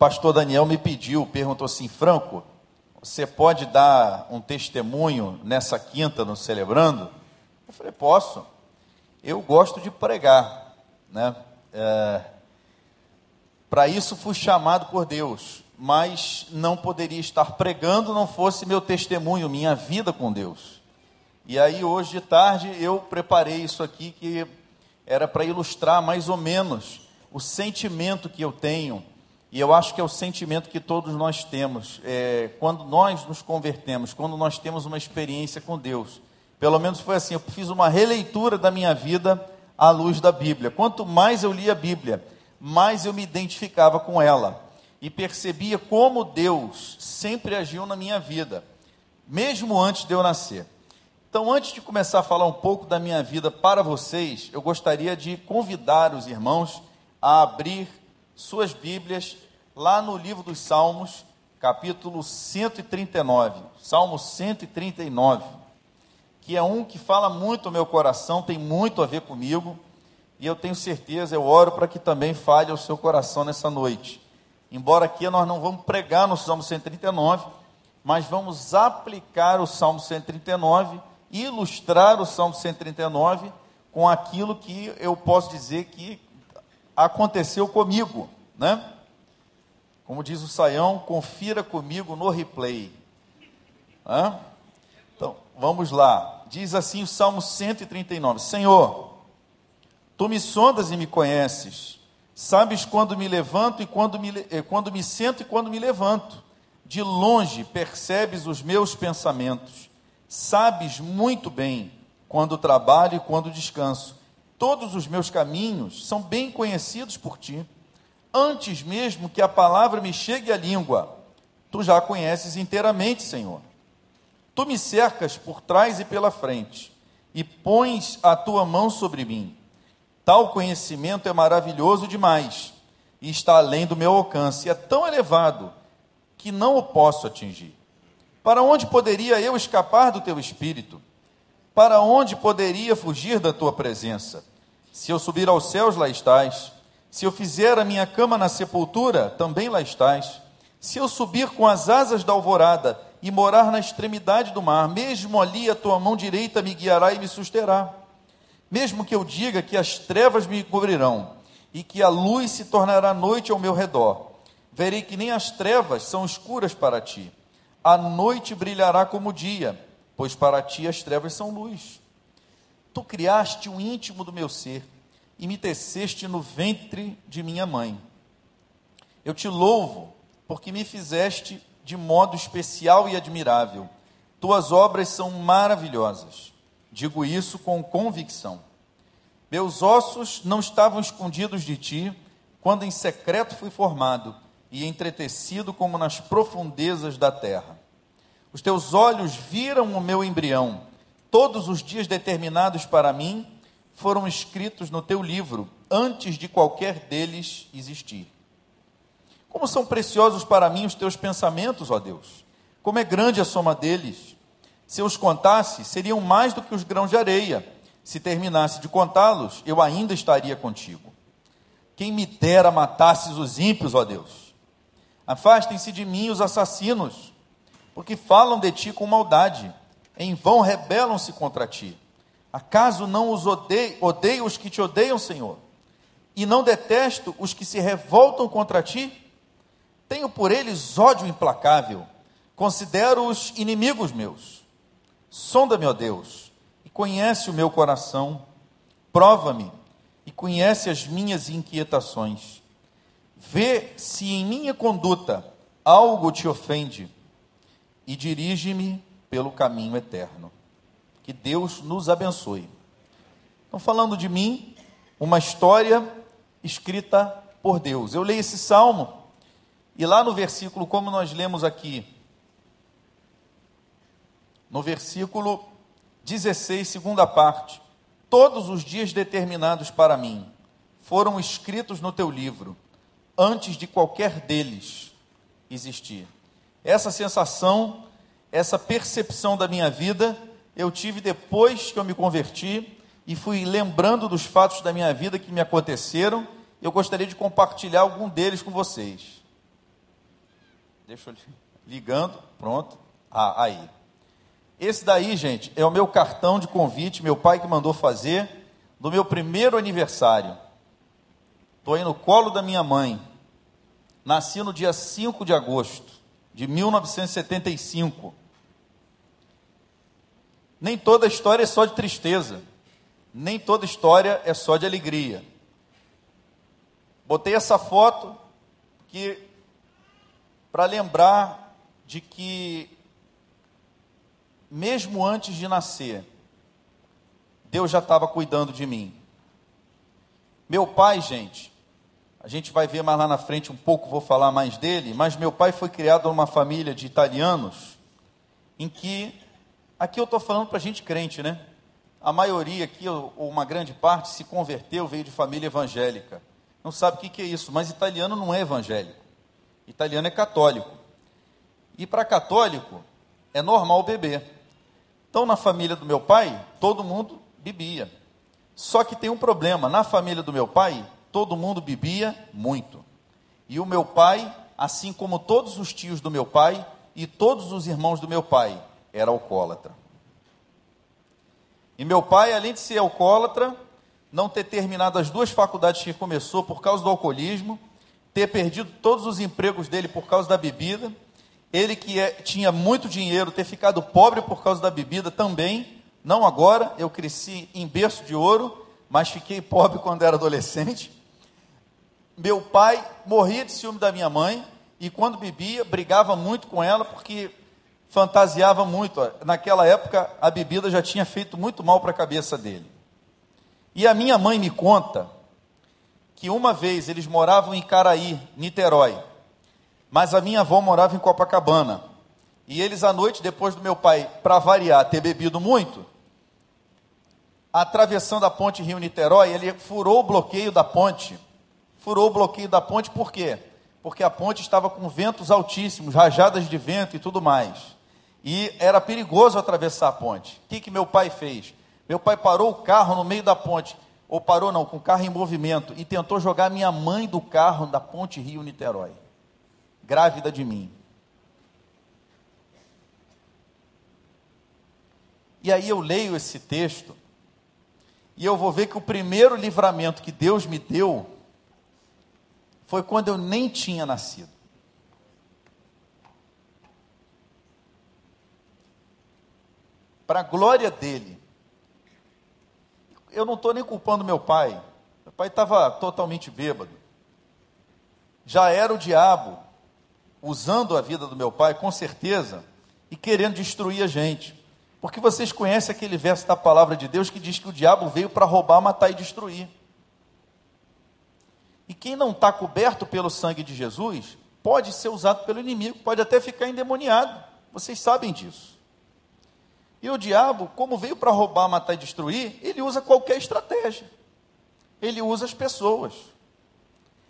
pastor Daniel me pediu, perguntou assim, Franco, você pode dar um testemunho nessa quinta no Celebrando? Eu falei, posso. Eu gosto de pregar, né? É, Para isso fui chamado por Deus, mas não poderia estar pregando não fosse meu testemunho, minha vida com Deus. E aí hoje de tarde eu preparei isso aqui que era para ilustrar mais ou menos o sentimento que eu tenho e eu acho que é o sentimento que todos nós temos é, quando nós nos convertemos, quando nós temos uma experiência com Deus. Pelo menos foi assim. Eu fiz uma releitura da minha vida à luz da Bíblia. Quanto mais eu lia a Bíblia, mais eu me identificava com ela e percebia como Deus sempre agiu na minha vida, mesmo antes de eu nascer. Então, antes de começar a falar um pouco da minha vida para vocês, eu gostaria de convidar os irmãos a abrir suas Bíblias lá no livro dos Salmos, capítulo 139, Salmo 139, que é um que fala muito ao meu coração, tem muito a ver comigo, e eu tenho certeza, eu oro para que também fale ao seu coração nessa noite. Embora aqui nós não vamos pregar no Salmo 139, mas vamos aplicar o Salmo 139 e ilustrar o Salmo 139 com aquilo que eu posso dizer que aconteceu comigo, né? Como diz o Saião, confira comigo no replay. Hã? Então, vamos lá. Diz assim o Salmo 139: Senhor, tu me sondas e me conheces, sabes quando me levanto e quando me, quando me sento e quando me levanto. De longe percebes os meus pensamentos, sabes muito bem quando trabalho e quando descanso Todos os meus caminhos são bem conhecidos por ti. Antes mesmo que a palavra me chegue à língua, tu já a conheces inteiramente, Senhor. Tu me cercas por trás e pela frente, e pões a tua mão sobre mim. Tal conhecimento é maravilhoso demais, e está além do meu alcance, é tão elevado que não o posso atingir. Para onde poderia eu escapar do teu espírito? Para onde poderia fugir da tua presença? Se eu subir aos céus, lá estás. Se eu fizer a minha cama na sepultura, também lá estás. Se eu subir com as asas da alvorada e morar na extremidade do mar, mesmo ali a tua mão direita me guiará e me susterá. Mesmo que eu diga que as trevas me cobrirão e que a luz se tornará noite ao meu redor, verei que nem as trevas são escuras para ti. A noite brilhará como o dia, pois para ti as trevas são luz. Tu criaste o íntimo do meu ser e me teceste no ventre de minha mãe. Eu te louvo porque me fizeste de modo especial e admirável. Tuas obras são maravilhosas. Digo isso com convicção. Meus ossos não estavam escondidos de ti quando em secreto fui formado e entretecido como nas profundezas da terra. Os teus olhos viram o meu embrião Todos os dias determinados para mim foram escritos no teu livro, antes de qualquer deles existir. Como são preciosos para mim os teus pensamentos, ó Deus! Como é grande a soma deles! Se eu os contasse, seriam mais do que os grãos de areia. Se terminasse de contá-los, eu ainda estaria contigo. Quem me dera matasses os ímpios, ó Deus! Afastem-se de mim os assassinos, porque falam de ti com maldade em vão rebelam-se contra ti. Acaso não os odeio, odeio os que te odeiam, Senhor? E não detesto os que se revoltam contra ti? Tenho por eles ódio implacável, considero-os inimigos meus. Sonda-me, ó Deus, e conhece o meu coração, prova-me e conhece as minhas inquietações. Vê se em minha conduta algo te ofende e dirige-me pelo caminho eterno. Que Deus nos abençoe. Estão falando de mim, uma história escrita por Deus. Eu leio esse salmo e lá no versículo, como nós lemos aqui, no versículo 16, segunda parte, todos os dias determinados para mim foram escritos no teu livro, antes de qualquer deles existir. Essa sensação essa percepção da minha vida eu tive depois que eu me converti e fui lembrando dos fatos da minha vida que me aconteceram. Eu gostaria de compartilhar algum deles com vocês. Deixa eu ligando, pronto. Ah, aí. Esse daí, gente, é o meu cartão de convite, meu pai que mandou fazer, do meu primeiro aniversário. Estou aí no colo da minha mãe. Nasci no dia 5 de agosto de 1975. Nem toda história é só de tristeza, nem toda história é só de alegria. Botei essa foto que para lembrar de que mesmo antes de nascer, Deus já estava cuidando de mim. Meu pai, gente, a gente vai ver mais lá na frente um pouco, vou falar mais dele, mas meu pai foi criado numa família de italianos em que, aqui eu estou falando para gente crente, né? A maioria aqui, ou uma grande parte, se converteu, veio de família evangélica. Não sabe o que, que é isso, mas italiano não é evangélico. Italiano é católico. E para católico, é normal beber. Então, na família do meu pai, todo mundo bebia. Só que tem um problema: na família do meu pai, todo mundo bebia muito. E o meu pai, assim como todos os tios do meu pai e todos os irmãos do meu pai, era alcoólatra. E meu pai, além de ser alcoólatra, não ter terminado as duas faculdades que começou por causa do alcoolismo, ter perdido todos os empregos dele por causa da bebida ele que é, tinha muito dinheiro ter ficado pobre por causa da bebida também, não agora, eu cresci em berço de ouro, mas fiquei pobre quando era adolescente. Meu pai morria de ciúme da minha mãe e quando bebia, brigava muito com ela porque fantasiava muito. Naquela época, a bebida já tinha feito muito mal para a cabeça dele. E a minha mãe me conta que uma vez eles moravam em Caraí, Niterói. Mas a minha avó morava em Copacabana. E eles, à noite, depois do meu pai, para variar, ter bebido muito, atravessando a ponte Rio-Niterói, ele furou o bloqueio da ponte. Furou o bloqueio da ponte por quê? Porque a ponte estava com ventos altíssimos, rajadas de vento e tudo mais. E era perigoso atravessar a ponte. O que, que meu pai fez? Meu pai parou o carro no meio da ponte, ou parou não, com o carro em movimento, e tentou jogar minha mãe do carro da ponte Rio-Niterói grávida de mim. E aí eu leio esse texto e eu vou ver que o primeiro livramento que Deus me deu foi quando eu nem tinha nascido. Para a glória dele. Eu não estou nem culpando meu pai. Meu pai estava totalmente bêbado. Já era o diabo usando a vida do meu pai, com certeza, e querendo destruir a gente. Porque vocês conhecem aquele verso da palavra de Deus que diz que o diabo veio para roubar, matar e destruir. E quem não está coberto pelo sangue de Jesus, pode ser usado pelo inimigo, pode até ficar endemoniado. Vocês sabem disso. E o diabo, como veio para roubar, matar e destruir, ele usa qualquer estratégia. Ele usa as pessoas.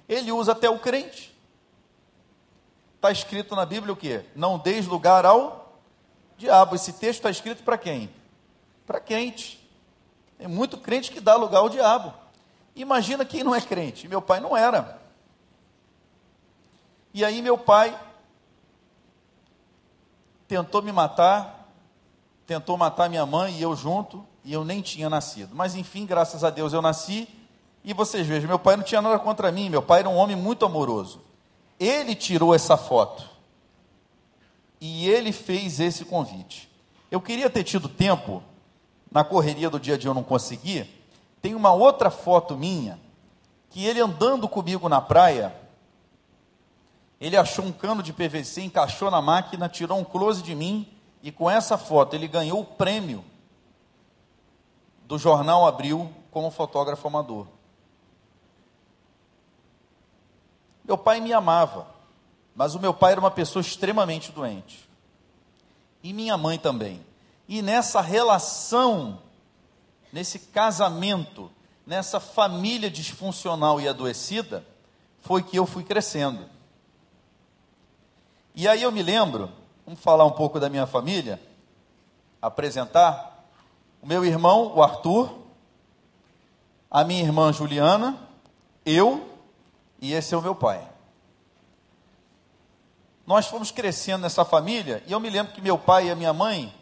Ele usa até o crente. Está escrito na Bíblia o quê? Não deis lugar ao diabo. Esse texto está escrito para quem? Para crente. Tem muito crente que dá lugar ao diabo. Imagina quem não é crente. Meu pai não era. E aí meu pai tentou me matar, tentou matar minha mãe e eu junto, e eu nem tinha nascido. Mas enfim, graças a Deus eu nasci. E vocês vejam, meu pai não tinha nada contra mim, meu pai era um homem muito amoroso. Ele tirou essa foto. E ele fez esse convite. Eu queria ter tido tempo, na correria do dia a dia eu não consegui. Tem uma outra foto minha, que ele andando comigo na praia, ele achou um cano de PVC, encaixou na máquina, tirou um close de mim, e com essa foto ele ganhou o prêmio do jornal Abril como fotógrafo amador. Meu pai me amava, mas o meu pai era uma pessoa extremamente doente. E minha mãe também. E nessa relação, nesse casamento, nessa família disfuncional e adoecida, foi que eu fui crescendo. E aí eu me lembro, vamos falar um pouco da minha família, apresentar o meu irmão, o Arthur, a minha irmã Juliana, eu e esse é o meu pai. nós fomos crescendo nessa família, e eu me lembro que meu pai e a minha mãe,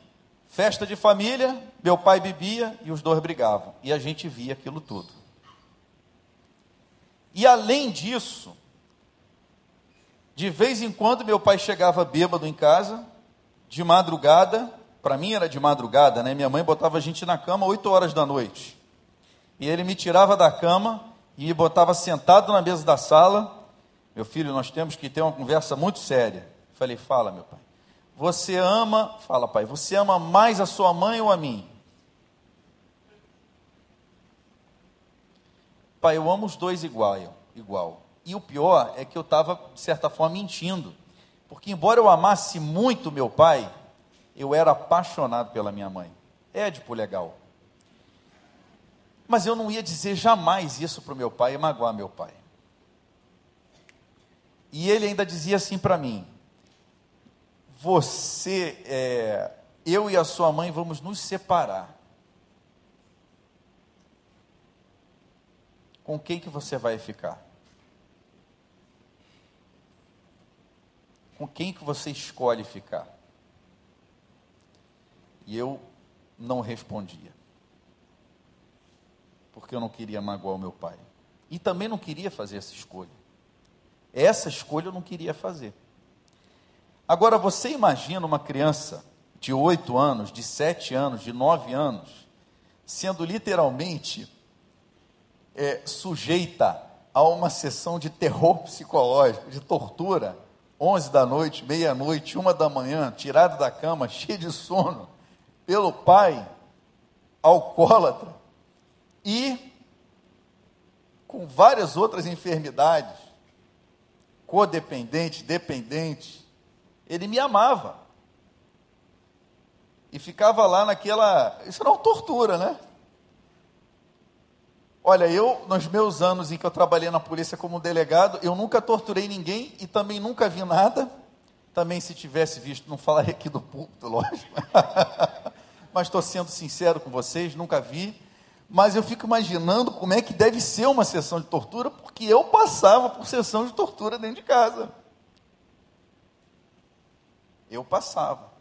festa de família, meu pai bebia e os dois brigavam, e a gente via aquilo tudo. E além disso, de vez em quando meu pai chegava bêbado em casa, de madrugada, para mim era de madrugada, né? Minha mãe botava a gente na cama 8 horas da noite. E ele me tirava da cama e me botava sentado na mesa da sala meu filho, nós temos que ter uma conversa muito séria. Falei, fala, meu pai. Você ama, fala, pai, você ama mais a sua mãe ou a mim? Pai, eu amo os dois igual, igual. E o pior é que eu estava, de certa forma, mentindo. Porque, embora eu amasse muito meu pai, eu era apaixonado pela minha mãe. Édipo legal. Mas eu não ia dizer jamais isso para o meu pai e magoar meu pai. E ele ainda dizia assim para mim: Você, é, eu e a sua mãe vamos nos separar. Com quem que você vai ficar? Com quem que você escolhe ficar? E eu não respondia. Porque eu não queria magoar o meu pai. E também não queria fazer essa escolha. Essa escolha eu não queria fazer. Agora, você imagina uma criança de 8 anos, de 7 anos, de 9 anos, sendo literalmente é, sujeita a uma sessão de terror psicológico, de tortura, 11 da noite, meia-noite, uma da manhã, tirado da cama, cheio de sono, pelo pai, alcoólatra, e com várias outras enfermidades, codependente, dependente, ele me amava. E ficava lá naquela. Isso era uma tortura, né? Olha, eu, nos meus anos em que eu trabalhei na polícia como delegado, eu nunca torturei ninguém e também nunca vi nada. Também, se tivesse visto, não falaria aqui do púlpito, lógico. Mas estou sendo sincero com vocês, nunca vi mas eu fico imaginando como é que deve ser uma sessão de tortura, porque eu passava por sessão de tortura dentro de casa. Eu passava.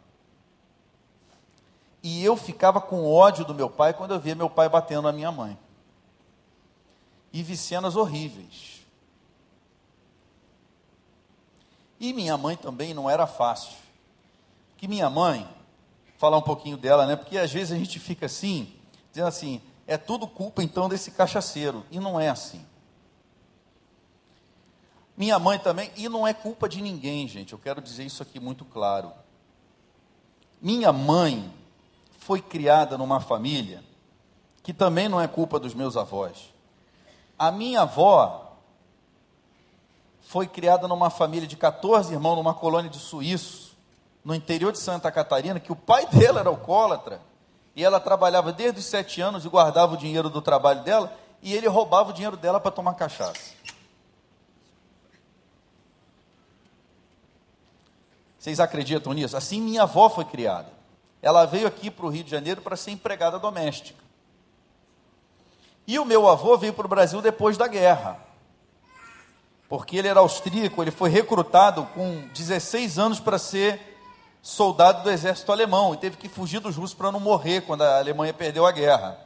E eu ficava com ódio do meu pai quando eu via meu pai batendo na minha mãe. E vi cenas horríveis. E minha mãe também não era fácil. Que minha mãe, falar um pouquinho dela, né? Porque às vezes a gente fica assim, dizendo assim, é tudo culpa então desse cachaceiro. E não é assim. Minha mãe também, e não é culpa de ninguém, gente, eu quero dizer isso aqui muito claro. Minha mãe foi criada numa família que também não é culpa dos meus avós. A minha avó foi criada numa família de 14 irmãos, numa colônia de suíços, no interior de Santa Catarina, que o pai dela era alcoólatra e ela trabalhava desde os sete anos e guardava o dinheiro do trabalho dela, e ele roubava o dinheiro dela para tomar cachaça. Vocês acreditam nisso? Assim minha avó foi criada. Ela veio aqui para o Rio de Janeiro para ser empregada doméstica. E o meu avô veio para o Brasil depois da guerra. Porque ele era austríaco, ele foi recrutado com 16 anos para ser soldado do exército alemão e teve que fugir dos russos para não morrer quando a Alemanha perdeu a guerra.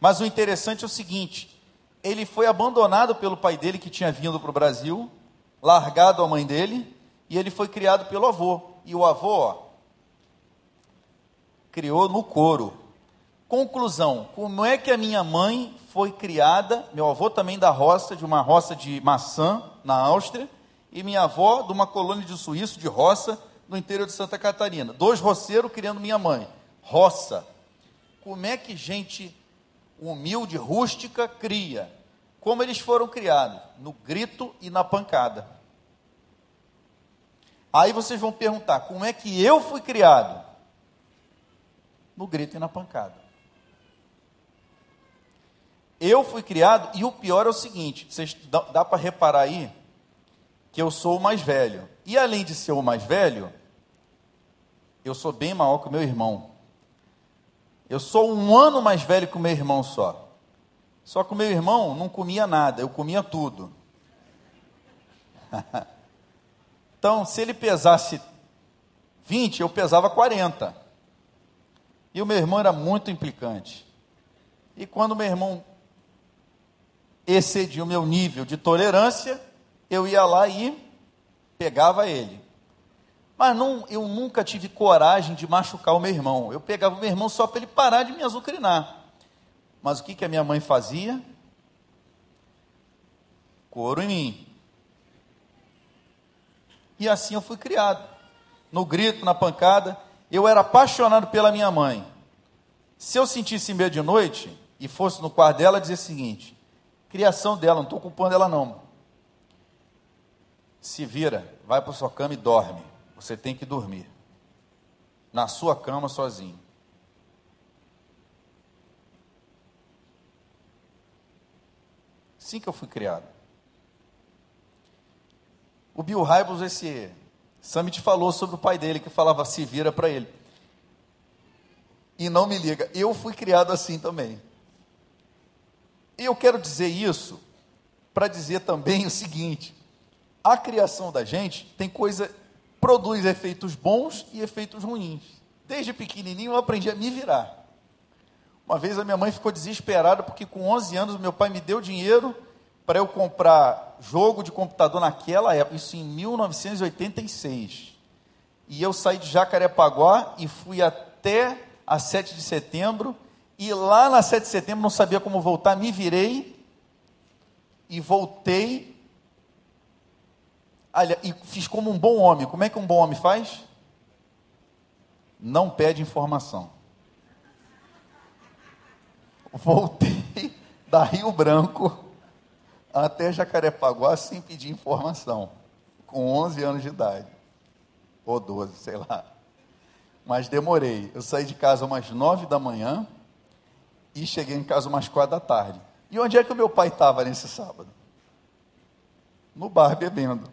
Mas o interessante é o seguinte: ele foi abandonado pelo pai dele que tinha vindo para o Brasil, largado a mãe dele, e ele foi criado pelo avô. E o avô ó, criou no couro. Conclusão: como é que a minha mãe foi criada? Meu avô também da roça, de uma roça de maçã na Áustria, e minha avó de uma colônia de suíço de roça no interior de Santa Catarina. Dois roceiros criando minha mãe. Roça. Como é que gente humilde, rústica, cria? Como eles foram criados? No grito e na pancada. Aí vocês vão perguntar: como é que eu fui criado? No grito e na pancada. Eu fui criado, e o pior é o seguinte: vocês dá, dá para reparar aí que eu sou o mais velho. E além de ser o mais velho, eu sou bem maior que o meu irmão. Eu sou um ano mais velho que o meu irmão só. Só que o meu irmão não comia nada, eu comia tudo. Então, se ele pesasse 20, eu pesava 40. E o meu irmão era muito implicante. E quando meu irmão excedia o meu nível de tolerância, eu ia lá e pegava ele. Mas não, eu nunca tive coragem de machucar o meu irmão. Eu pegava o meu irmão só para ele parar de me azucrinar. Mas o que, que a minha mãe fazia? Couro em mim. E assim eu fui criado. No grito, na pancada. Eu era apaixonado pela minha mãe. Se eu sentisse medo de noite e fosse no quarto dela, dizia o seguinte: criação dela, não estou culpando ela não. Se vira, vai para sua cama e dorme. Você tem que dormir. Na sua cama sozinho. Assim que eu fui criado. O Bill Hybels, esse Summit falou sobre o pai dele, que falava se vira para ele. E não me liga, eu fui criado assim também. E eu quero dizer isso para dizer também o seguinte: a criação da gente tem coisa, produz efeitos bons e efeitos ruins. Desde pequenininho eu aprendi a me virar. Uma vez a minha mãe ficou desesperada porque com 11 anos meu pai me deu dinheiro para eu comprar jogo de computador naquela época, isso em 1986. E eu saí de Jacarepaguá e fui até a 7 de setembro, e lá na 7 de setembro não sabia como voltar, me virei e voltei. Olha, e fiz como um bom homem. Como é que um bom homem faz? Não pede informação. Voltei da Rio Branco até Jacarepaguá sem pedir informação, com 11 anos de idade, ou 12, sei lá. Mas demorei. Eu saí de casa umas 9 da manhã e cheguei em casa umas 4 da tarde. E onde é que o meu pai estava nesse sábado? No bar bebendo.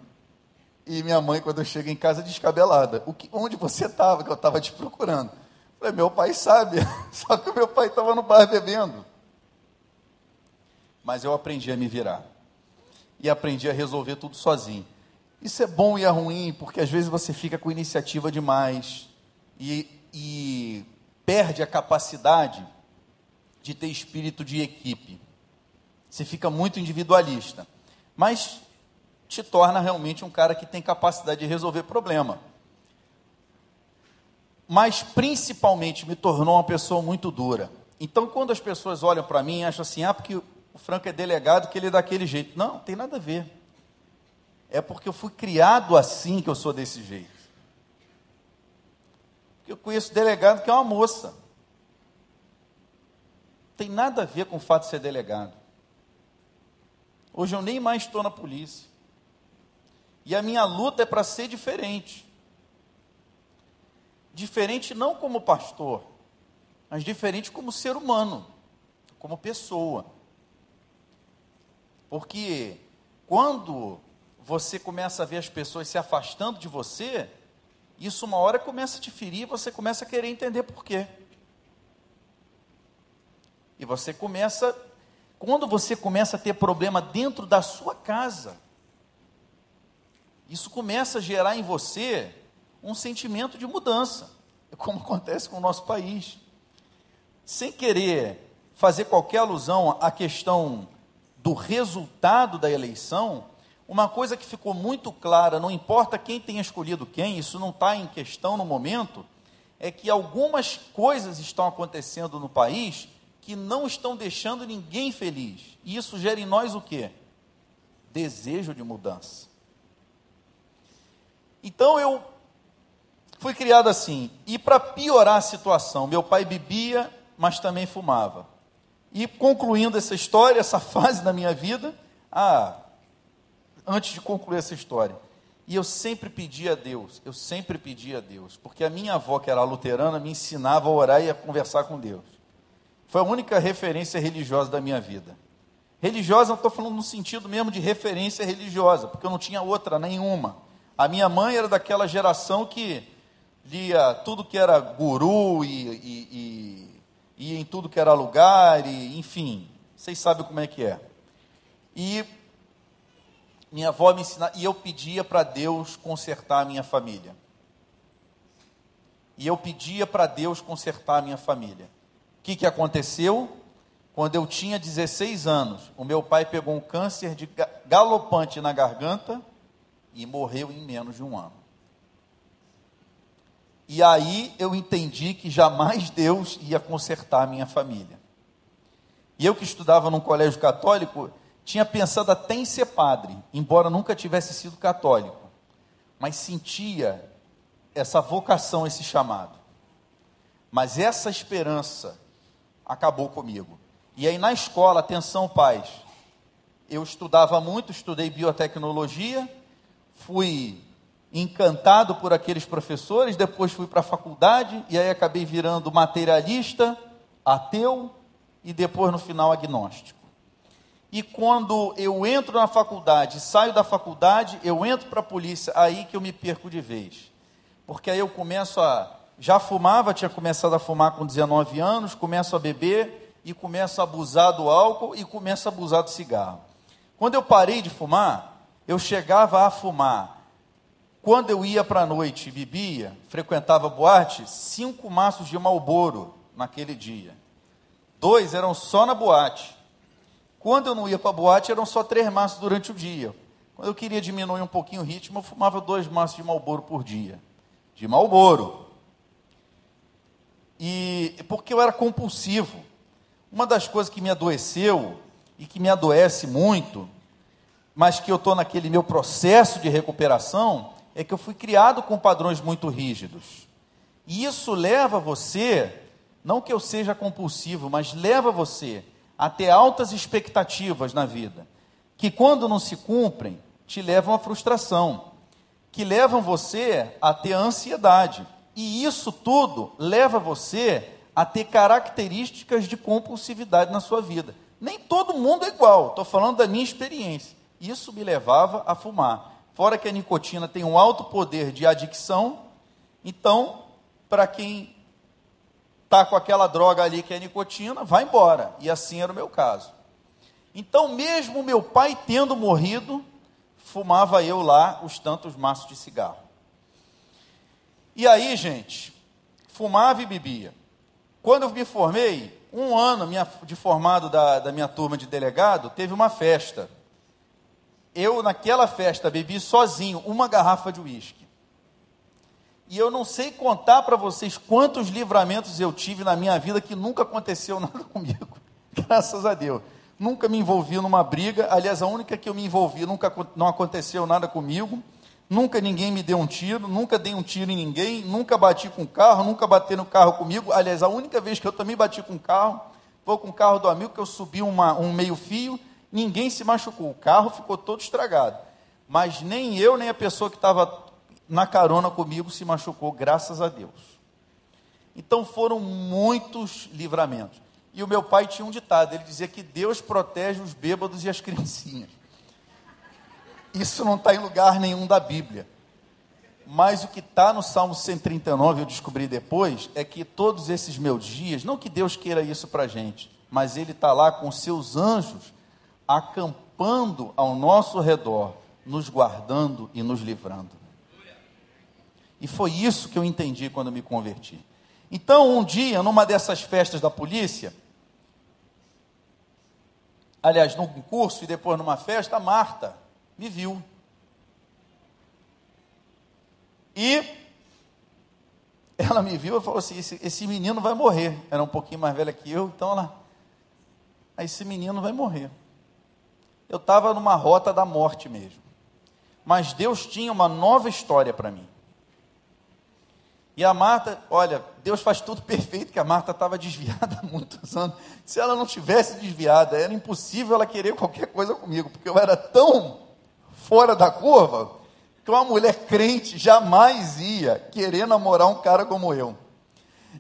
E minha mãe, quando eu chego em casa, descabelada. O que, onde você estava? Que eu estava te procurando. falei, meu pai sabe. Só que o meu pai estava no bar bebendo mas eu aprendi a me virar. E aprendi a resolver tudo sozinho. Isso é bom e é ruim, porque às vezes você fica com iniciativa demais e, e perde a capacidade de ter espírito de equipe. Você fica muito individualista. Mas te torna realmente um cara que tem capacidade de resolver problema. Mas principalmente me tornou uma pessoa muito dura. Então, quando as pessoas olham para mim e acham assim, ah, porque o Franco é delegado que ele é daquele jeito. Não, não tem nada a ver. É porque eu fui criado assim que eu sou desse jeito. Porque eu conheço delegado que é uma moça. Não tem nada a ver com o fato de ser delegado. Hoje eu nem mais estou na polícia. E a minha luta é para ser diferente. Diferente não como pastor, mas diferente como ser humano, como pessoa. Porque quando você começa a ver as pessoas se afastando de você, isso uma hora começa a te ferir você começa a querer entender por quê. E você começa, quando você começa a ter problema dentro da sua casa, isso começa a gerar em você um sentimento de mudança, como acontece com o nosso país. Sem querer fazer qualquer alusão à questão do resultado da eleição, uma coisa que ficou muito clara, não importa quem tenha escolhido quem, isso não está em questão no momento, é que algumas coisas estão acontecendo no país que não estão deixando ninguém feliz. E isso gera em nós o quê? Desejo de mudança. Então eu fui criado assim. E para piorar a situação, meu pai bebia, mas também fumava. E concluindo essa história, essa fase da minha vida, ah, antes de concluir essa história, e eu sempre pedi a Deus, eu sempre pedi a Deus, porque a minha avó, que era luterana, me ensinava a orar e a conversar com Deus. Foi a única referência religiosa da minha vida. Religiosa, não estou falando no sentido mesmo de referência religiosa, porque eu não tinha outra nenhuma. A minha mãe era daquela geração que lia tudo que era guru e, e, e ia em tudo que era lugar, e, enfim, vocês sabem como é que é. E minha avó me ensinava, e eu pedia para Deus consertar a minha família. E eu pedia para Deus consertar a minha família. O que, que aconteceu? Quando eu tinha 16 anos, o meu pai pegou um câncer de galopante na garganta e morreu em menos de um ano. E aí eu entendi que jamais Deus ia consertar a minha família. E eu que estudava num colégio católico, tinha pensado até em ser padre, embora nunca tivesse sido católico, mas sentia essa vocação, esse chamado. Mas essa esperança acabou comigo. E aí na escola, atenção pais, eu estudava muito, estudei biotecnologia, fui encantado por aqueles professores, depois fui para a faculdade e aí acabei virando materialista, ateu e depois no final agnóstico. E quando eu entro na faculdade, saio da faculdade, eu entro para a polícia, aí que eu me perco de vez. Porque aí eu começo a já fumava, tinha começado a fumar com 19 anos, começo a beber, e começo a abusar do álcool e começo a abusar do cigarro. Quando eu parei de fumar, eu chegava a fumar. Quando eu ia para a noite e bebia, frequentava boate, cinco maços de Malboro naquele dia. Dois eram só na boate. Quando eu não ia para a boate, eram só três maços durante o dia. Quando eu queria diminuir um pouquinho o ritmo, eu fumava dois maços de Malboro por dia. De Malboro. E porque eu era compulsivo. Uma das coisas que me adoeceu e que me adoece muito, mas que eu estou naquele meu processo de recuperação, é que eu fui criado com padrões muito rígidos. E isso leva você, não que eu seja compulsivo, mas leva você a ter altas expectativas na vida, que quando não se cumprem, te levam à frustração, que levam você a ter ansiedade. E isso tudo leva você a ter características de compulsividade na sua vida. Nem todo mundo é igual, estou falando da minha experiência. Isso me levava a fumar. Fora que a nicotina tem um alto poder de adicção, então, para quem está com aquela droga ali que é nicotina, vai embora. E assim era o meu caso. Então, mesmo meu pai tendo morrido, fumava eu lá os tantos maços de cigarro. E aí, gente, fumava e bebia. Quando eu me formei, um ano de formado da, da minha turma de delegado, teve uma festa. Eu, naquela festa, bebi sozinho uma garrafa de uísque. E eu não sei contar para vocês quantos livramentos eu tive na minha vida que nunca aconteceu nada comigo. Graças a Deus. Nunca me envolvi numa briga. Aliás, a única que eu me envolvi, nunca não aconteceu nada comigo. Nunca ninguém me deu um tiro, nunca dei um tiro em ninguém, nunca bati com carro, nunca bati no carro comigo. Aliás, a única vez que eu também bati com carro foi com o carro do amigo que eu subi uma, um meio-fio, ninguém se machucou. O carro ficou todo estragado. Mas nem eu, nem a pessoa que estava na carona comigo se machucou, graças a Deus. Então foram muitos livramentos. E o meu pai tinha um ditado: ele dizia que Deus protege os bêbados e as criancinhas. Isso não está em lugar nenhum da Bíblia. Mas o que está no Salmo 139, eu descobri depois, é que todos esses meus dias, não que Deus queira isso para gente, mas Ele está lá com seus anjos acampando ao nosso redor, nos guardando e nos livrando. E foi isso que eu entendi quando me converti. Então, um dia, numa dessas festas da polícia, aliás, num curso e depois numa festa, Marta, me viu. E ela me viu e falou assim: esse, esse, menino vai morrer. Era um pouquinho mais velha que eu, então ela. Esse menino vai morrer. Eu estava numa rota da morte mesmo. Mas Deus tinha uma nova história para mim. E a Marta, olha, Deus faz tudo perfeito, que a Marta estava desviada há muitos anos. Se ela não tivesse desviada, era impossível ela querer qualquer coisa comigo, porque eu era tão fora da curva, que uma mulher crente jamais ia querer namorar um cara como eu.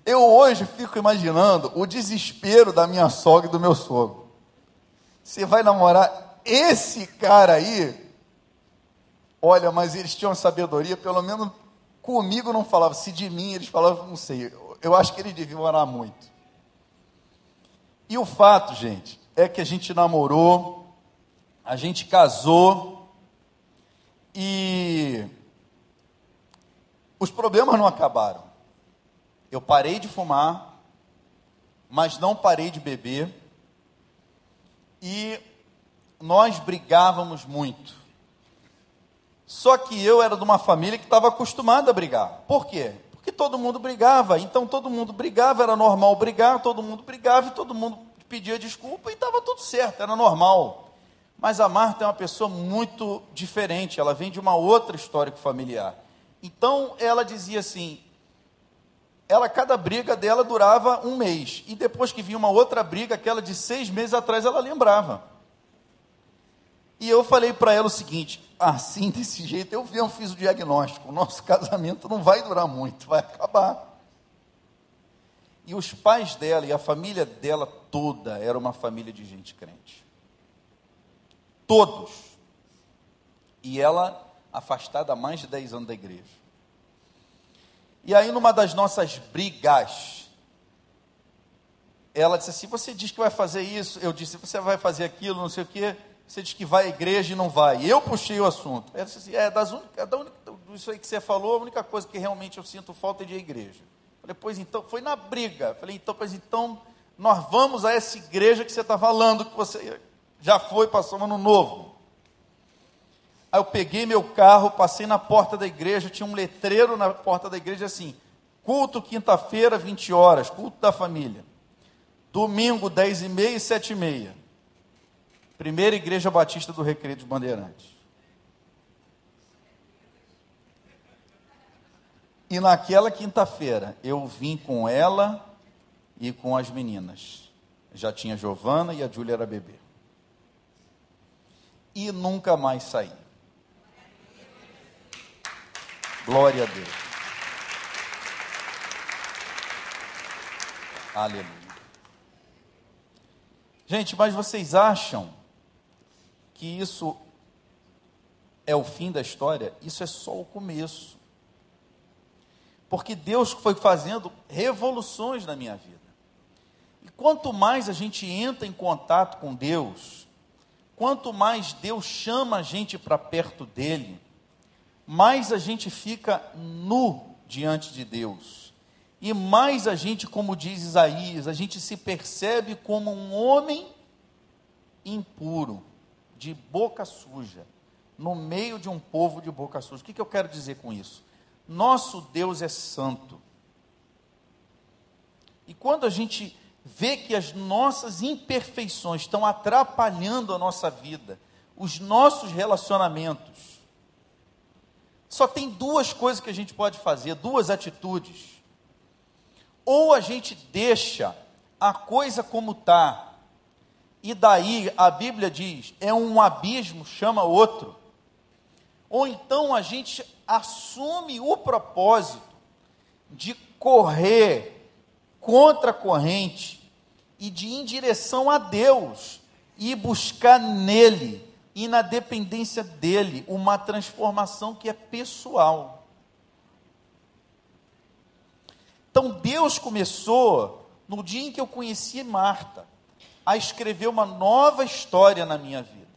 Eu hoje fico imaginando o desespero da minha sogra e do meu sogro. Você vai namorar esse cara aí? Olha, mas eles tinham sabedoria, pelo menos comigo não falavam. Se de mim eles falavam, não sei. Eu acho que eles deviam orar muito. E o fato, gente, é que a gente namorou, a gente casou, E os problemas não acabaram. Eu parei de fumar, mas não parei de beber. E nós brigávamos muito. Só que eu era de uma família que estava acostumada a brigar. Por quê? Porque todo mundo brigava. Então todo mundo brigava, era normal brigar, todo mundo brigava e todo mundo pedia desculpa e estava tudo certo, era normal. Mas a Marta é uma pessoa muito diferente, ela vem de uma outra história familiar. Então ela dizia assim: ela cada briga dela durava um mês e depois que vinha uma outra briga, aquela de seis meses atrás, ela lembrava. E eu falei para ela o seguinte: assim, desse jeito, eu eu fiz o diagnóstico. O nosso casamento não vai durar muito, vai acabar. E os pais dela e a família dela toda era uma família de gente crente. Todos. E ela afastada há mais de 10 anos da igreja. E aí, numa das nossas brigas, ela disse assim: Você diz que vai fazer isso? Eu disse: Você vai fazer aquilo, não sei o quê. Você diz que vai à igreja e não vai. Eu puxei o assunto. Disse assim: É, das un... é da única... isso aí que você falou, a única coisa que realmente eu sinto falta é de igreja. Falei, pois então, foi na briga. Falei, então, pois então, nós vamos a essa igreja que você está falando, que você já foi, passou no novo. Aí eu peguei meu carro, passei na porta da igreja, tinha um letreiro na porta da igreja assim: culto quinta-feira, 20 horas, culto da família. Domingo, 10 e meia e 7 e meia. Primeira Igreja Batista do Recreio dos Bandeirantes. E naquela quinta-feira eu vim com ela e com as meninas. Já tinha Giovana e a Júlia era bebê. E nunca mais saí. Glória a Deus. Aleluia. Gente, mas vocês acham que isso é o fim da história? Isso é só o começo. Porque Deus foi fazendo revoluções na minha vida. E quanto mais a gente entra em contato com Deus, quanto mais Deus chama a gente para perto dele, mais a gente fica nu diante de Deus. E mais a gente, como diz Isaías, a gente se percebe como um homem impuro, de boca suja, no meio de um povo de boca suja. O que, que eu quero dizer com isso? Nosso Deus é santo. E quando a gente vê que as nossas imperfeições estão atrapalhando a nossa vida, os nossos relacionamentos, só tem duas coisas que a gente pode fazer, duas atitudes. Ou a gente deixa a coisa como está, e daí a Bíblia diz: é um abismo, chama outro. Ou então a gente assume o propósito de correr contra a corrente e de ir em direção a Deus e buscar nele e na dependência dele uma transformação que é pessoal. Então Deus começou no dia em que eu conheci Marta a escrever uma nova história na minha vida.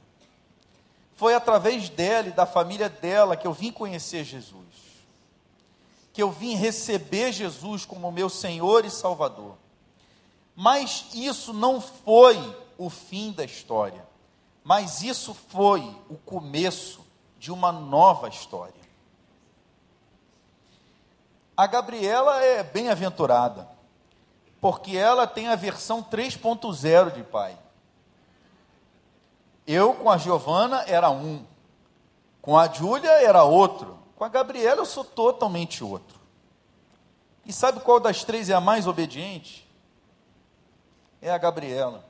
Foi através dela e da família dela que eu vim conhecer Jesus. Que eu vim receber Jesus como meu Senhor e Salvador. Mas isso não foi o fim da história. Mas isso foi o começo de uma nova história. A Gabriela é bem-aventurada, porque ela tem a versão 3.0 de pai. Eu com a Giovana era um, com a Júlia era outro, com a Gabriela eu sou totalmente outro. E sabe qual das três é a mais obediente? É a Gabriela.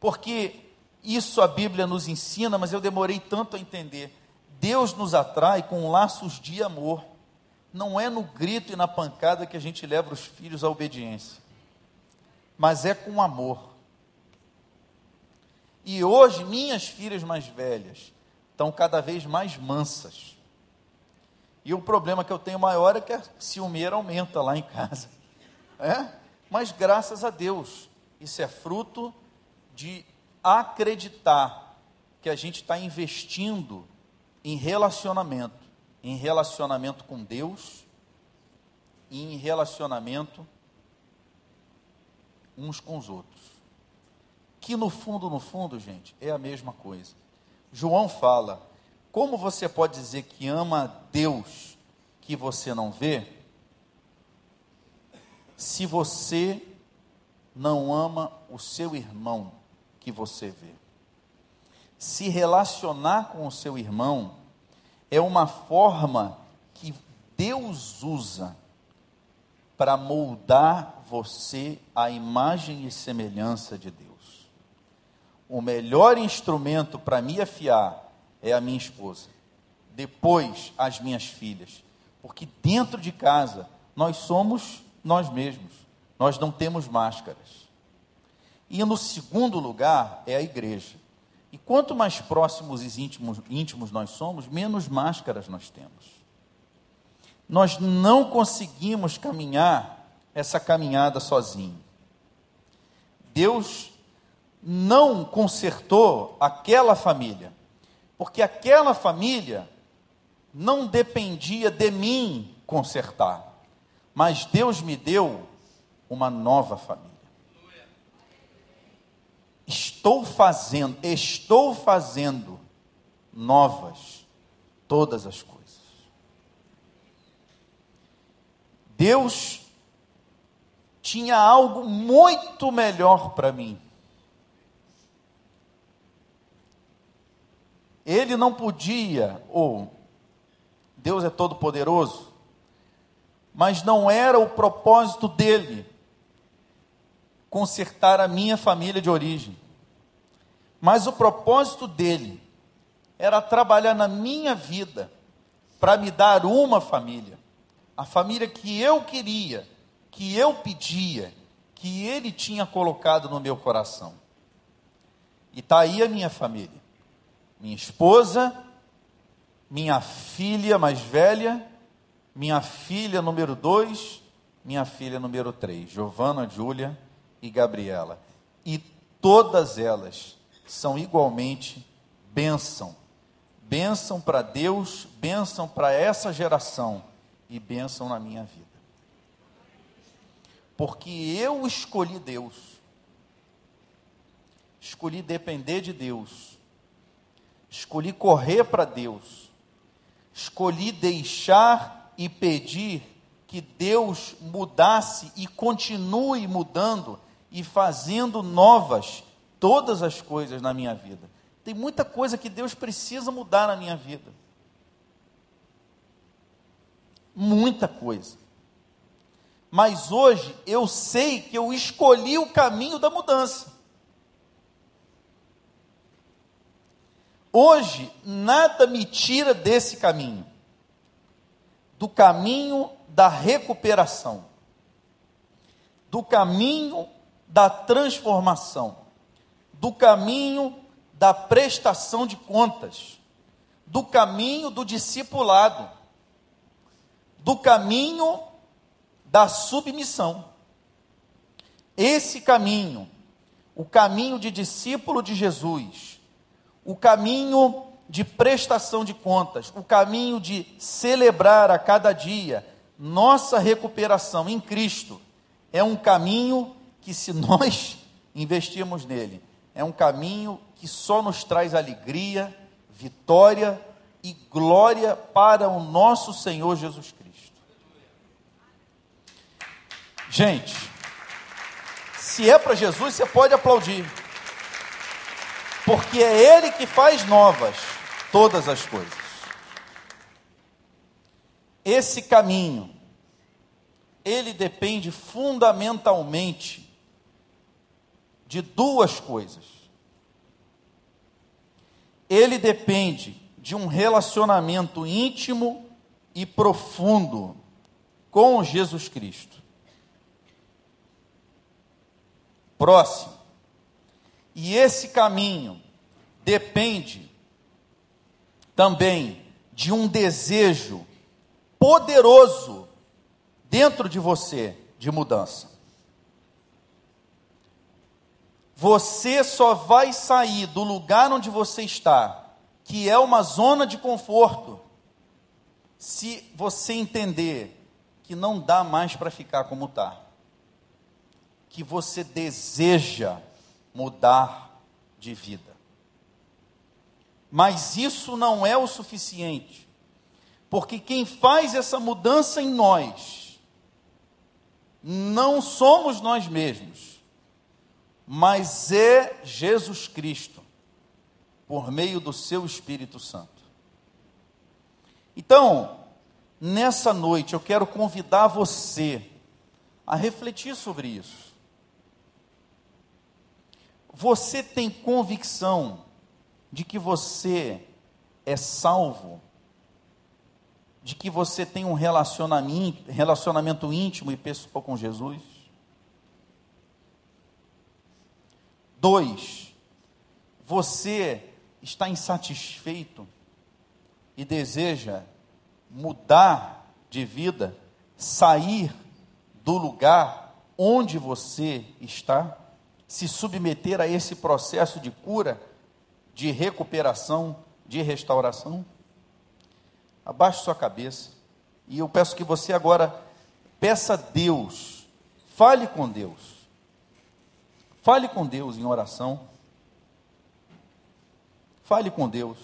Porque isso a Bíblia nos ensina, mas eu demorei tanto a entender. Deus nos atrai com laços de amor. Não é no grito e na pancada que a gente leva os filhos à obediência, mas é com amor. E hoje, minhas filhas mais velhas estão cada vez mais mansas. E o problema que eu tenho maior é que a ciumeira aumenta lá em casa. É? Mas graças a Deus, isso é fruto de acreditar que a gente está investindo em relacionamento, em relacionamento com Deus e em relacionamento uns com os outros. Que no fundo, no fundo, gente, é a mesma coisa. João fala: como você pode dizer que ama Deus que você não vê, se você não ama o seu irmão que você vê? Se relacionar com o seu irmão é uma forma que Deus usa para moldar você à imagem e semelhança de Deus. O melhor instrumento para me afiar é a minha esposa, depois as minhas filhas, porque dentro de casa nós somos nós mesmos, nós não temos máscaras. E no segundo lugar é a igreja. E quanto mais próximos e íntimos, íntimos nós somos, menos máscaras nós temos nós não conseguimos caminhar essa caminhada sozinho. Deus não consertou aquela família, porque aquela família não dependia de mim consertar, mas Deus me deu uma nova família. Estou fazendo, estou fazendo novas todas as coisas. Deus tinha algo muito melhor para mim. Ele não podia, ou Deus é todo poderoso, mas não era o propósito dele consertar a minha família de origem. Mas o propósito dele era trabalhar na minha vida para me dar uma família a família que eu queria, que eu pedia, que Ele tinha colocado no meu coração. E está aí a minha família: minha esposa, minha filha mais velha, minha filha número dois, minha filha número três, Giovana, Júlia e Gabriela. E todas elas são igualmente bênção. Bênção para Deus, bênção para essa geração e bênção na minha vida. Porque eu escolhi Deus, escolhi depender de Deus, escolhi correr para Deus, escolhi deixar e pedir que Deus mudasse e continue mudando e fazendo novas todas as coisas na minha vida. Tem muita coisa que Deus precisa mudar na minha vida. muita coisa. Mas hoje eu sei que eu escolhi o caminho da mudança. Hoje nada me tira desse caminho, do caminho da recuperação, do caminho da transformação, do caminho da prestação de contas, do caminho do discipulado do caminho da submissão. Esse caminho, o caminho de discípulo de Jesus, o caminho de prestação de contas, o caminho de celebrar a cada dia nossa recuperação em Cristo, é um caminho que, se nós investirmos nele, é um caminho que só nos traz alegria, vitória e glória para o nosso Senhor Jesus Cristo. Gente, se é para Jesus, você pode aplaudir. Porque é Ele que faz novas todas as coisas. Esse caminho, ele depende fundamentalmente de duas coisas. Ele depende de um relacionamento íntimo e profundo com Jesus Cristo. próximo. E esse caminho depende também de um desejo poderoso dentro de você de mudança. Você só vai sair do lugar onde você está que é uma zona de conforto, se você entender que não dá mais para ficar como está, que você deseja mudar de vida. Mas isso não é o suficiente, porque quem faz essa mudança em nós não somos nós mesmos, mas é Jesus Cristo, por meio do seu Espírito Santo. Então, nessa noite eu quero convidar você a refletir sobre isso. Você tem convicção de que você é salvo? De que você tem um relacionamento, íntimo e pessoal com Jesus? Dois, você está insatisfeito e deseja mudar de vida, sair do lugar onde você está, se submeter a esse processo de cura, de recuperação, de restauração? Abaixe sua cabeça e eu peço que você agora peça a Deus, fale com Deus, fale com Deus em oração, fale com Deus.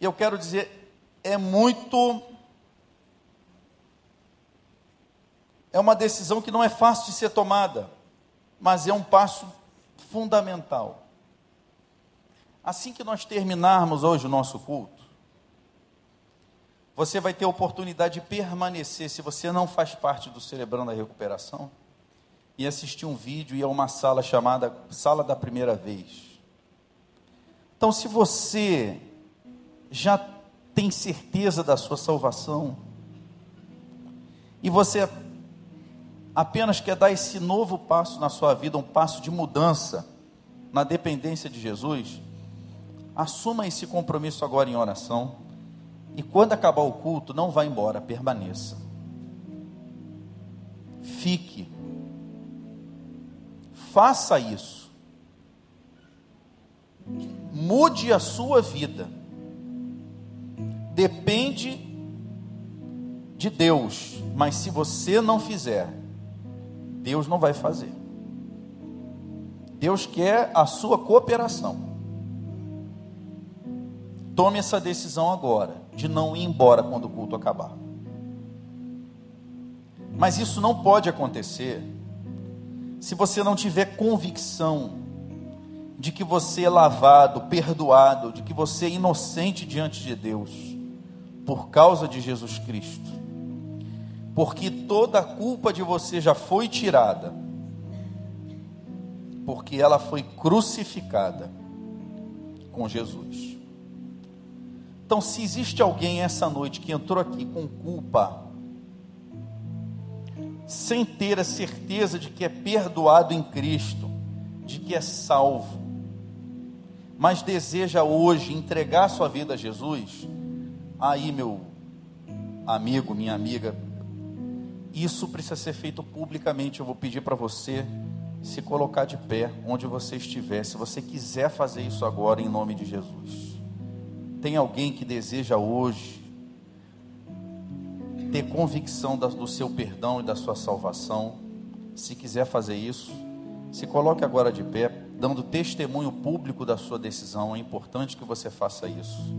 E eu quero dizer, é muito. É uma decisão que não é fácil de ser tomada, mas é um passo fundamental. Assim que nós terminarmos hoje o nosso culto, você vai ter a oportunidade de permanecer, se você não faz parte do Celebrando a Recuperação, e assistir um vídeo e a uma sala chamada Sala da Primeira Vez. Então, se você já tem certeza da sua salvação, e você apenas quer dar esse novo passo na sua vida, um passo de mudança na dependência de Jesus, assuma esse compromisso agora em oração. E quando acabar o culto, não vá embora, permaneça. Fique. Faça isso. Mude a sua vida depende de Deus, mas se você não fizer, Deus não vai fazer. Deus quer a sua cooperação. Tome essa decisão agora, de não ir embora quando o culto acabar. Mas isso não pode acontecer se você não tiver convicção de que você é lavado, perdoado, de que você é inocente diante de Deus por causa de Jesus Cristo. Porque toda a culpa de você já foi tirada, porque ela foi crucificada com Jesus. Então, se existe alguém essa noite que entrou aqui com culpa, sem ter a certeza de que é perdoado em Cristo, de que é salvo, mas deseja hoje entregar sua vida a Jesus, Aí, meu amigo, minha amiga, isso precisa ser feito publicamente. Eu vou pedir para você se colocar de pé onde você estiver, se você quiser fazer isso agora em nome de Jesus. Tem alguém que deseja hoje ter convicção do seu perdão e da sua salvação? Se quiser fazer isso, se coloque agora de pé, dando testemunho público da sua decisão. É importante que você faça isso.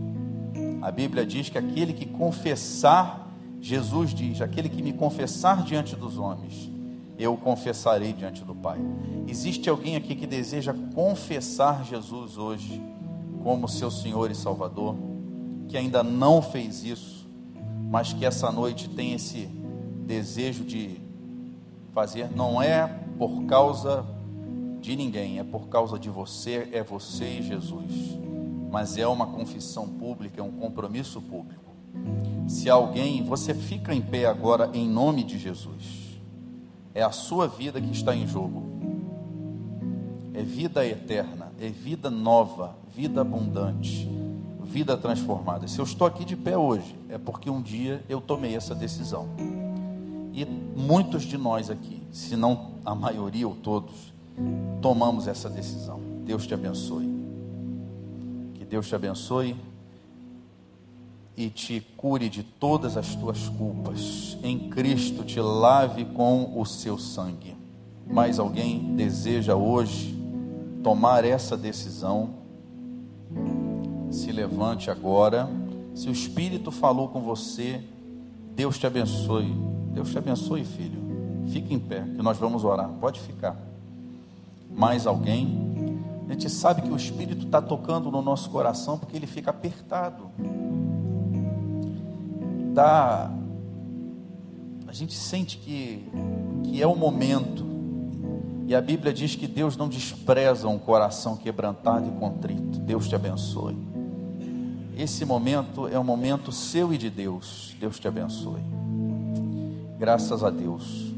A Bíblia diz que aquele que confessar, Jesus diz, aquele que me confessar diante dos homens, eu confessarei diante do Pai. Existe alguém aqui que deseja confessar Jesus hoje como seu Senhor e Salvador, que ainda não fez isso, mas que essa noite tem esse desejo de fazer, não é por causa de ninguém, é por causa de você, é você e Jesus mas é uma confissão pública, é um compromisso público. Se alguém, você fica em pé agora em nome de Jesus. É a sua vida que está em jogo. É vida eterna, é vida nova, vida abundante, vida transformada. Se eu estou aqui de pé hoje, é porque um dia eu tomei essa decisão. E muitos de nós aqui, se não a maioria ou todos, tomamos essa decisão Deus te abençoe. Que Deus te abençoe e te cure de todas as tuas culpas. Em Cristo te lave com o seu sangue. Mais alguém deseja hoje tomar essa decisão? Se levante agora. Se o Espírito falou com você, Deus te abençoe. Deus te abençoe, filho. Fique em pé, que nós vamos orar. Pode ficar. Mais alguém? A gente sabe que o Espírito está tocando no nosso coração porque ele fica apertado dá. A gente sente que, que é o momento. E a Bíblia diz que Deus não despreza um coração quebrantado e contrito. Deus te abençoe. Esse momento é um momento seu e de Deus. Deus te abençoe. Graças a Deus.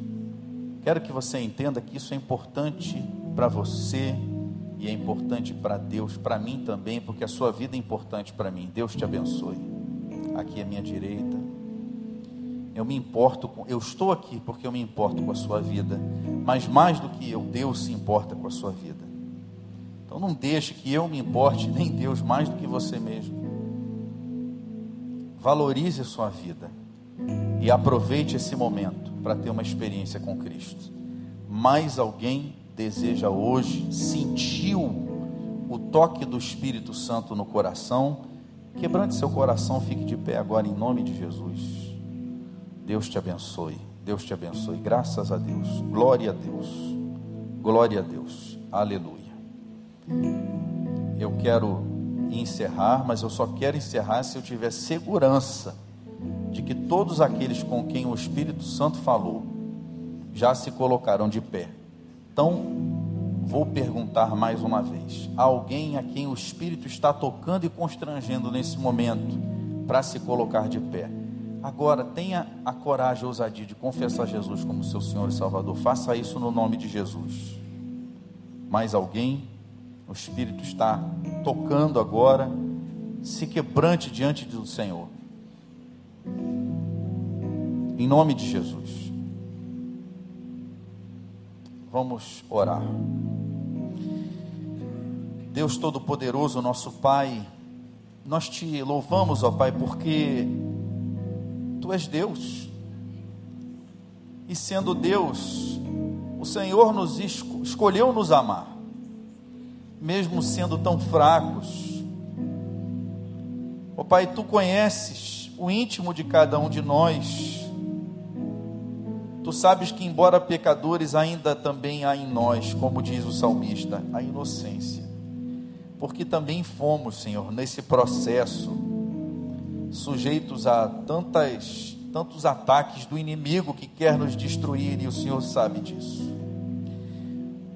Quero que você entenda que isso é importante para você e é importante para Deus, para mim também, porque a sua vida é importante para mim. Deus te abençoe. Aqui à minha direita. Eu me importo com, eu estou aqui porque eu me importo com a sua vida, mas mais do que eu, Deus se importa com a sua vida. Então não deixe que eu me importe, nem Deus mais do que você mesmo. Valorize a sua vida e aproveite esse momento para ter uma experiência com Cristo. Mais alguém deseja hoje, sentiu o toque do Espírito Santo no coração? Quebrante seu coração, fique de pé agora em nome de Jesus. Deus te abençoe. Deus te abençoe. Graças a Deus. Glória a Deus. Glória a Deus. Aleluia. Eu quero encerrar, mas eu só quero encerrar se eu tiver segurança de que todos aqueles com quem o Espírito Santo falou já se colocaram de pé. Então, vou perguntar mais uma vez: alguém a quem o Espírito está tocando e constrangendo nesse momento para se colocar de pé? Agora, tenha a coragem, a ousadia de confessar Jesus como seu Senhor e Salvador. Faça isso no nome de Jesus. Mais alguém? O Espírito está tocando agora. Se quebrante diante do Senhor. Em nome de Jesus. Vamos orar. Deus Todo-Poderoso, nosso Pai, nós te louvamos, ó Pai, porque Tu és Deus. E sendo Deus, o Senhor nos escolheu nos amar, mesmo sendo tão fracos. Ó oh, Pai, tu conheces o íntimo de cada um de nós. Tu sabes que, embora pecadores, ainda também há em nós, como diz o salmista, a inocência. Porque também fomos, Senhor, nesse processo sujeitos a tantas, tantos ataques do inimigo que quer nos destruir, e o Senhor sabe disso.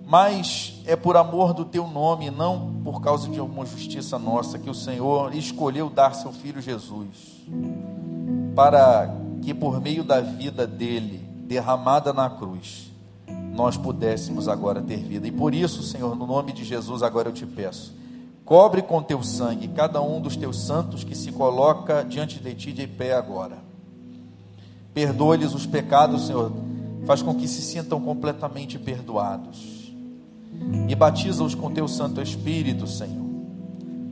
Mas é por amor do teu nome, não por causa de alguma justiça nossa, que o Senhor escolheu dar seu filho Jesus, para que por meio da vida dele, derramada na cruz, nós pudéssemos agora ter vida. E por isso, Senhor, no nome de Jesus, agora eu te peço Cobre com teu sangue cada um dos teus santos que se coloca diante de ti de pé agora. Perdoa-lhes os pecados, Senhor. Faz com que se sintam completamente perdoados. E batiza-os com teu Santo Espírito, Senhor.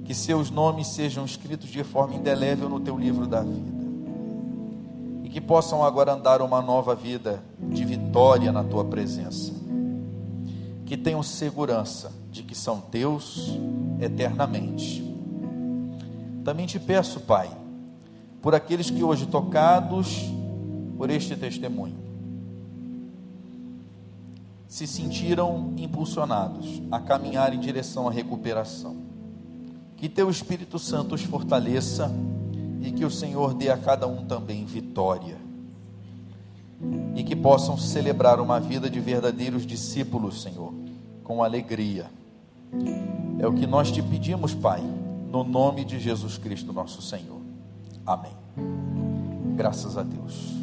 Que seus nomes sejam escritos de forma indelével no teu livro da vida. E que possam agora andar uma nova vida de vitória na tua presença. Que tenham segurança de que são teus eternamente. Também te peço, Pai, por aqueles que hoje tocados por este testemunho se sentiram impulsionados a caminhar em direção à recuperação. Que teu Espírito Santo os fortaleça e que o Senhor dê a cada um também vitória. E que possam celebrar uma vida de verdadeiros discípulos, Senhor, com alegria é o que nós te pedimos, Pai, no nome de Jesus Cristo, nosso Senhor. Amém. Graças a Deus.